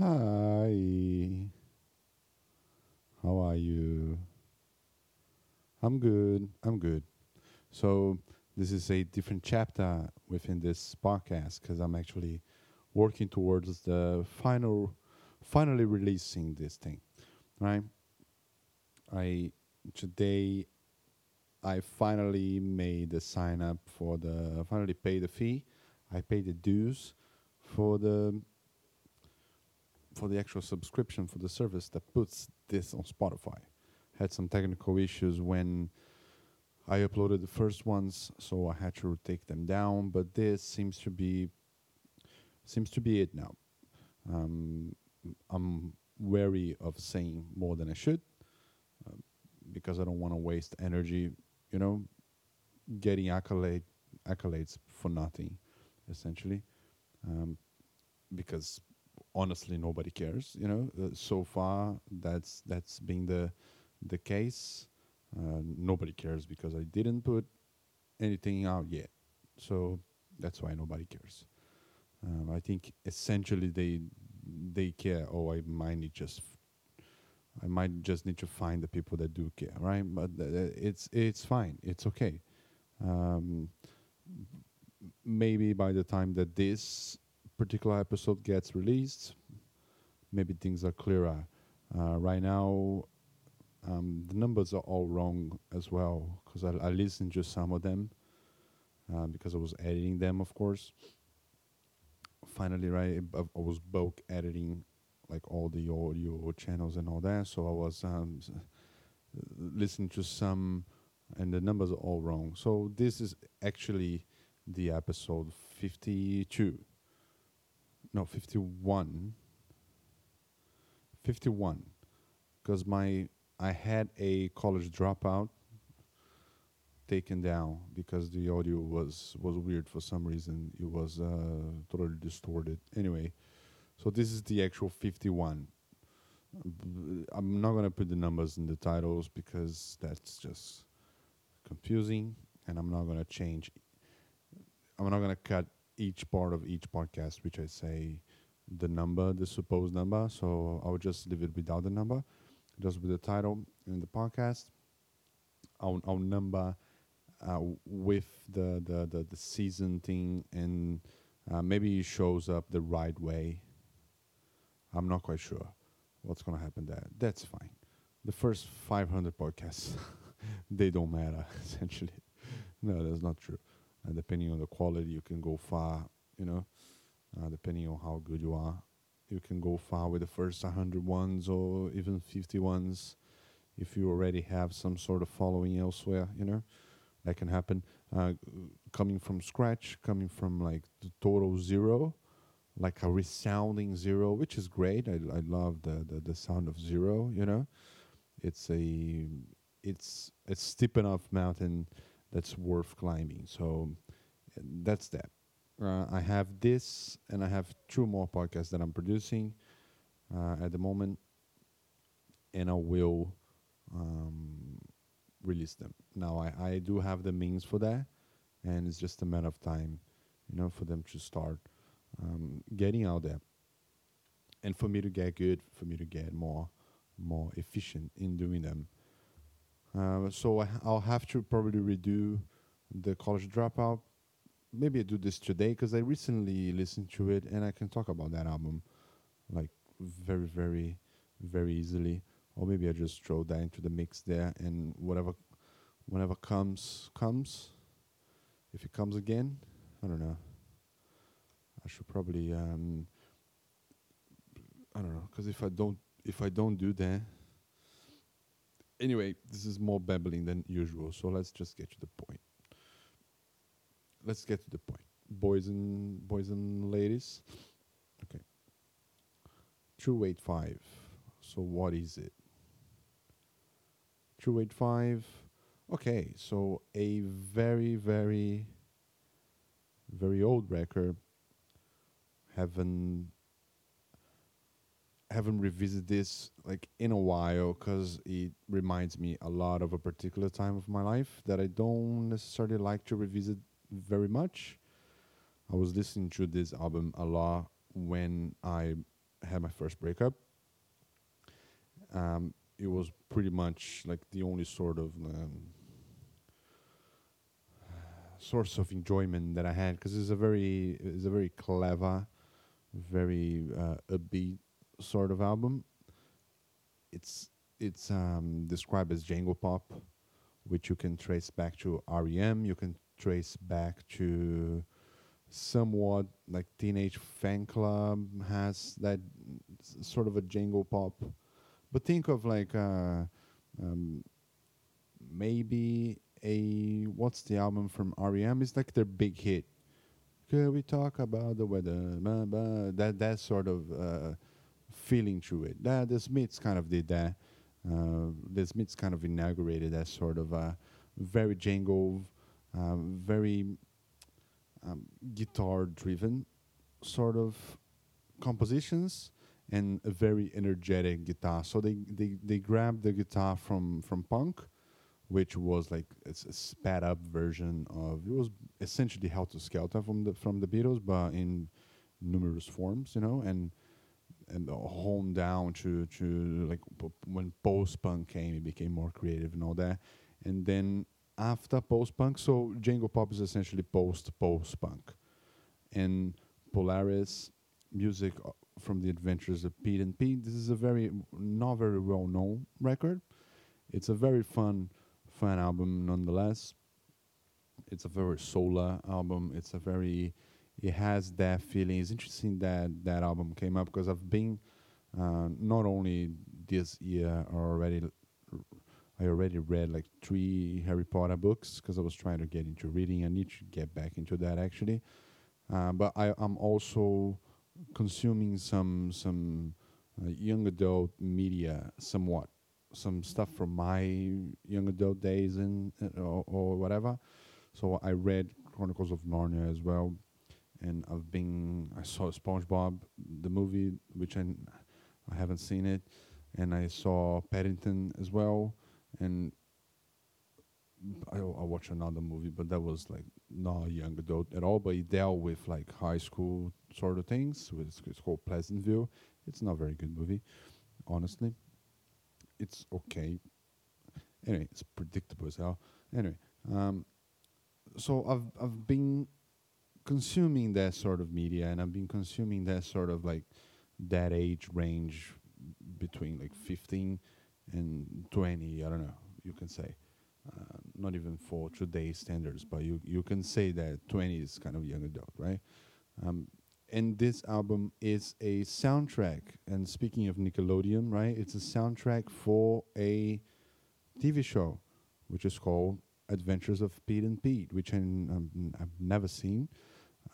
Hi. How are you? I'm good. I'm good. So, this is a different chapter within this podcast because I'm actually working towards the final, finally releasing this thing, right? I today I finally made the sign up for the finally paid the fee. I paid the dues for the for the actual subscription for the service that puts this on Spotify. Had some technical issues when I uploaded the first ones, so I had to take them down. But this seems to be seems to be it now. Um, I'm wary of saying more than I should uh, because I don't want to waste energy, you know, getting accolade accolades for nothing, essentially, um, because honestly nobody cares. You know, uh, so far that's that's been the the case. Uh, nobody cares because I didn't put anything out yet, so that's why nobody cares. Um, I think essentially they they care. Oh, I might need just I might just need to find the people that do care, right? But it's it's fine. It's okay. Um, maybe by the time that this particular episode gets released, maybe things are clearer. Uh, right now, um, the numbers are all wrong as well because I, I listened to some of them uh, because I was editing them, of course. Finally, right, I, was bulk editing like all the audio channels and all that, so I was um, listening to some, and the numbers are all wrong. So this is actually the episode 52 no 51 51 because my i had a college dropout taken down because the audio was was weird for some reason. It was uh, totally distorted. Anyway so this is the actual 51 i'm not going to put the numbers in the titles because that's just confusing and i'm not going to change. I'm not going to cut each part of each podcast, which I say the number, the supposed number. So I'll just leave it without the number, just with the title in the podcast. I'll, I'll number uh, with the, the, the, the, season thing and uh, maybe it shows up the right way. I'm not quite sure what's going to happen there. That's fine. The first 500 podcasts, they don't matter, essentially. No, that's not true. Uh, depending on the quality, you can go far. You know, uh, depending on how good you are, you can go far with the first 100 ones or even 50 ones. If you already have some sort of following elsewhere, you know, that can happen. Uh, coming from scratch, coming from like the total zero, like a resounding zero, which is great. I, I love the, the, the sound of zero. You know, it's a it's a steep enough mountain that's worth climbing. So that's that. Uh, I have this, and I have two more podcasts that I'm producing uh, at the moment, and I will um, release them. Now I, I do have the means for that, and it's just a matter of time, you know, for them to start um, getting out there, and for me to get good, for me to get more more efficient in doing them. Uh, so I, will have to probably redo the college dropout. Maybe I do this today because I recently listened to it and I can talk about that album like very, very, very easily. Or maybe I just throw that into the mix there and whatever, whenever comes, comes. If it comes again, I don't know. I should probably, um, I don't know, because if I don't, if I don't do that, anyway, this is more babbling than usual, so let's just get to the point. Let's get to the point. Boys and boys and ladies. Okay. 285. So what is it? 285. Okay, so a very, very, very old record. Haven't haven't revisited this like in a while because it reminds me a lot of a particular time of my life that I don't necessarily like to revisit very much. I was listening to this album a lot when I had my first breakup. Um, it was pretty much like the only sort of um, source of enjoyment that I had because it's a very it's a very clever, very uh, upbeat sort of album. It's it's um, described as jangle pop, which you can trace back to REM. You can trace back to somewhat like Teenage Fanclub has that sort of a jangle pop. But think of like uh, um, maybe a what's the album from REM? It's like their big hit. Can we talk about the weather? That that sort of uh, feeling through it. That the Smiths kind of did that. Uh, the Smiths kind of inaugurated that sort of uh, very jangle, um, very um, guitar driven sort of compositions and a very energetic guitar. So they, they, they grabbed the guitar from, from punk, which was like it's a sped up version of it was essentially Helter Skelter from the from the Beatles, but in numerous forms, you know, and and honed down to to like when post punk came, it became more creative and all that, and then after post punk, so Jangle Pop is essentially post post punk, and Polaris music uh, from the Adventures of Pete and Pete. This is a very not very well known record. It's a very fun fun album nonetheless. It's a very solar album. It's a very it has that feeling. It's interesting that that album came up because I've been uh, not only this year already I already read like three Harry Potter books because I was trying to get into reading. I need to get back into that actually. Uh, but I, I'm also consuming some some uh, young adult media somewhat, some stuff from my young adult days and uh, or, or whatever. So I read Chronicles of Narnia as well, and I've been I saw SpongeBob the movie, which I I haven't seen it, and I saw Paddington as well, and I, I watched another movie, but that was like not a young adult at all. But it dealt with like high school sort of things. It's, it's called Pleasantville. It's not a very good movie, honestly. It's okay. Anyway, it's predictable as hell. Anyway, um, so I've I've been consuming that sort of media, and I've been consuming that sort of like that age range between like 15 and 20. I don't know. You can say uh, not even for today's standards, but you you can say that 20 is kind of young adult, right? Um, and this album is a soundtrack. And speaking of Nickelodeon, right, it's a soundtrack for a TV show, which is called Adventures of Pete and Pete, which um, I've never seen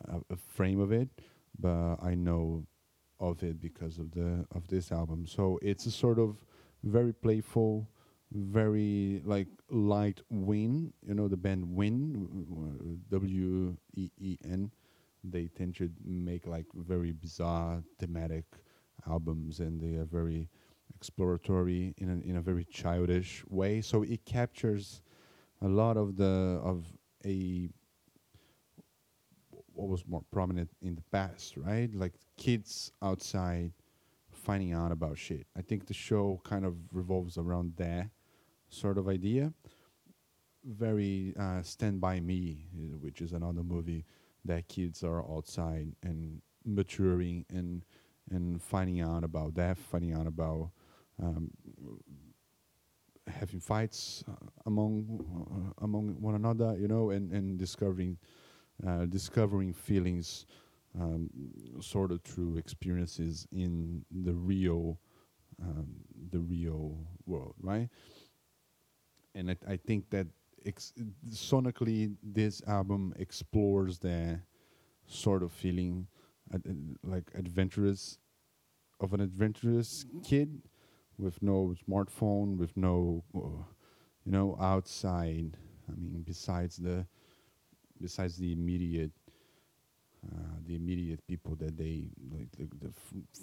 a, frame of it, but I know of it because of the of this album. So it's a sort of very playful, very like light Ween. You know the band Ween, W E E N. They tend to make like very bizarre thematic albums, and they are very exploratory in a, in a very childish way. So it captures a lot of the of a what was more prominent in the past, right? Like kids outside finding out about shit. I think the show kind of revolves around that sort of idea. Very uh, Stand By Me, uh, which is another movie that kids are outside and maturing and and finding out about that, finding out about um, having fights uh, among uh, among one another, you know, and and discovering discovering feelings um, sort of through experiences in the real um, the real world, right? And I, I think that ex- sonically, this album explores the sort of feeling ad- like adventurous of an adventurous kid with no smartphone, with no, uh, you know, outside. I mean, besides the besides the immediate uh, the immediate people that they like the, the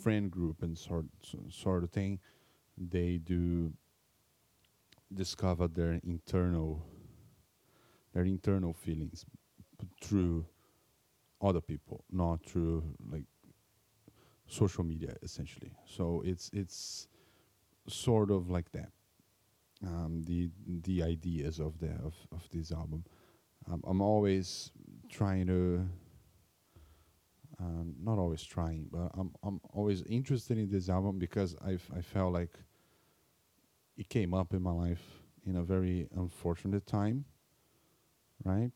friend group and sort sort of thing, they do discover their internal their internal feelings through other people, not through like social media essentially. So it's it's sort of like that. Um, the the ideas of the of, of this album. Um, I'm always trying to. Um, not always trying, but I'm I'm always interested in this album because I I felt like it came up in my life in a very unfortunate time, right?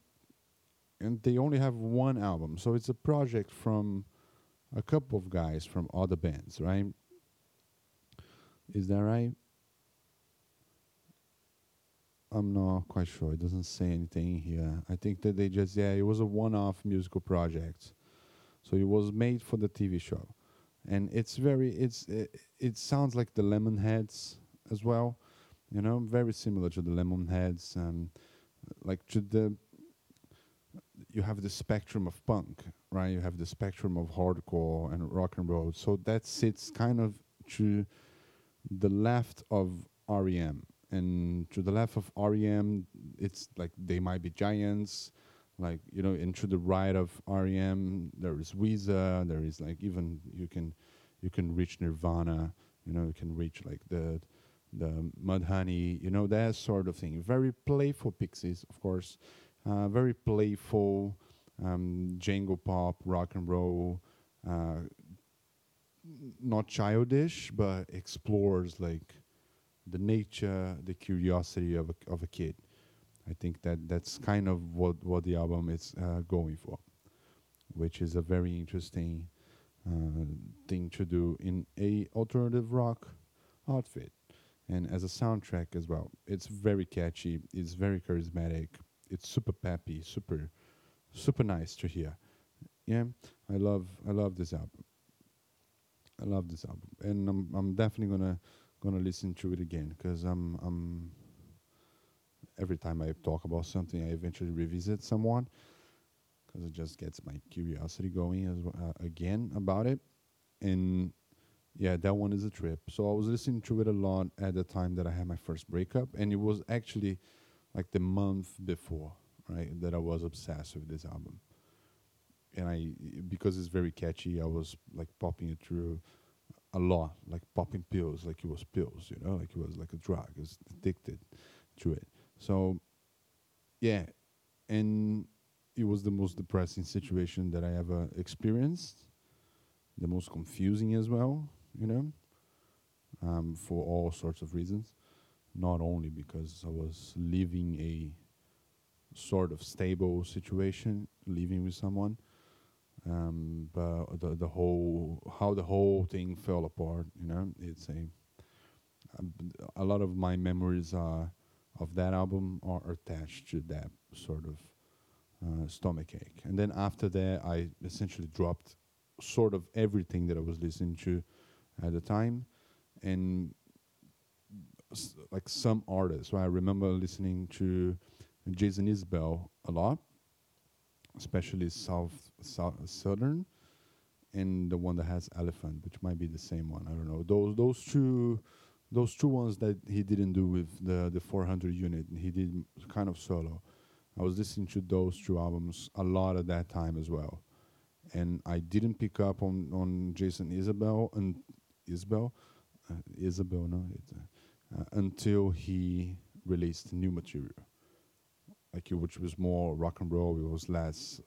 And they only have one album, so it's a project from a couple of guys from other bands, right? Is that right? I'm not quite sure. It doesn't say anything here. I think that they just yeah, it was a one-off musical project, so it was made for the TV show, and it's very it's it, it sounds like the Lemonheads as well, you know, very similar to the Lemonheads, um, like to the. You have the spectrum of punk, right? You have the spectrum of hardcore and rock and roll. So that sits kind of to the left of REM, and to the left of REM, it's like they might be giants, like you know. And to the right of REM, there is Weezer. There is like even you can you can reach Nirvana. You know, you can reach like the the Mudhoney. You know that sort of thing. Very playful Pixies, of course. Uh, very playful, um, jangle pop, rock and roll. Uh, not childish, but explores like the nature, the curiosity of a, of a kid. I think that that's kind of what what the album is uh, going for, which is a very interesting uh, thing to do in a alternative rock outfit, and as a soundtrack as well. It's very catchy. It's very charismatic. It's super peppy, super super nice to hear. Yeah, I love I love this album. I love this album, and I'm I'm definitely gonna gonna listen to it again because I'm I'm every time I talk about something, I eventually revisit someone because it just gets my curiosity going as uh, again about it, and yeah, that one is a trip. So I was listening to it a lot at the time that I had my first breakup, and it was actually like the month before, right, that I was obsessed with this album and I because it's very catchy, I was like popping it through a lot, like popping pills, like it was pills, you know, like it was like a drug. I was addicted to it. So, yeah, and it was the most depressing situation that I ever experienced, the most confusing as well, you know, um, for all sorts of reasons. Not only because I was living a sort of stable situation, living with someone, um, but the the whole how the whole thing fell apart. You know, it's a a lot of my memories are of that album are attached to that sort of uh, stomach ache. And then after that, I essentially dropped sort of everything that I was listening to at the time, and like some artists. So I remember listening to Jason Isbell a lot, especially South, South Southern, and the one that has Elephant, which might be the same one. I don't know. Those those two, those two ones that he didn't do with the the 400 unit, he did kind of solo. I was listening to those two albums a lot at that time as well, and I didn't pick up on on Jason Isabel and Isabel, uh, Isabel, no, it's, uh, uh, until he released new material like which was more rock and roll. It was less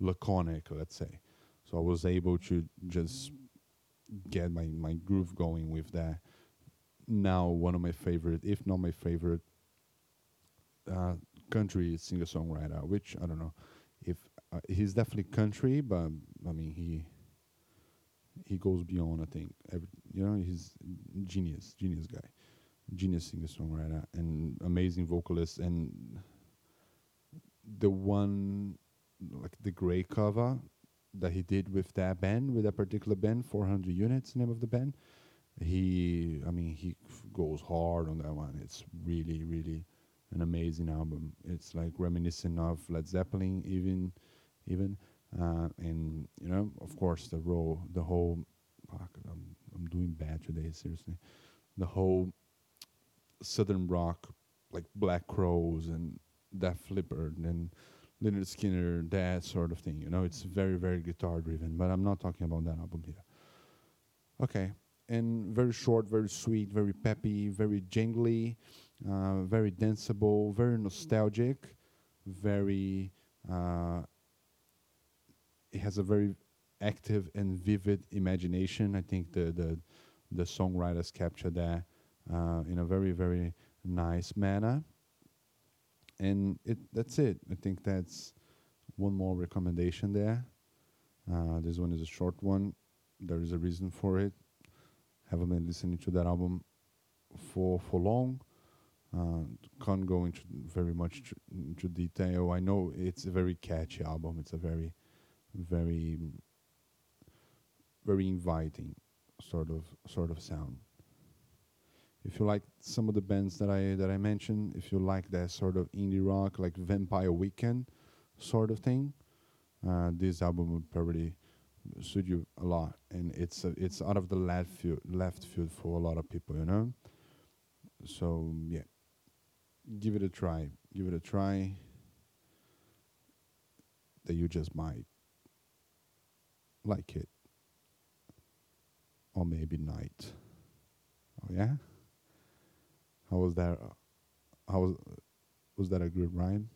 laconic, let's say. So I was able to just get my my groove going with that. Now one of my favorite, if not my favorite, uh, country singer songwriter. Which I don't know if uh, he's definitely country, but I mean he he goes beyond. I think every, you know he's genius, genius guy, genius singer songwriter, and amazing vocalist and the one like the gray cover that he did with that band with that particular band 400 units name of the band he i mean he f- goes hard on that one. It's really really an amazing album. It's like reminiscent of led zeppelin even even uh, and you know of course the role the whole fuck, I'm, I'm doing bad today seriously. The whole southern rock like Black Crowes and Def Leppard and Lynyrd Skynyrd, that sort of thing. You know, it's very, very guitar driven. But I'm not talking about that album here. Okay, and very short, very sweet, very peppy, very jingly, uh, very danceable, very nostalgic, very. Uh, it has a very active and vivid imagination. I think the the the songwriters capture that uh, in a very very nice manner. And it that's it. I think that's one more recommendation there. Uh, this one is a short one. There is a reason for it. Haven't been listening to that album for for long. Uh, can't go into very much tr- into detail. I know it's a very catchy album. It's a very, very, very inviting sort of sort of sound. If you like some of the bands that I that I mentioned, if you like that sort of indie rock, like Vampire Weekend sort of thing, uh, this album would probably suit you a lot. And it's uh, it's out of the left field, left field for a lot of people, you know. So yeah, give it a try. Give it a try. That you just might like it, or maybe not. Oh yeah. How was that? Uh, how was was that a good rhyme?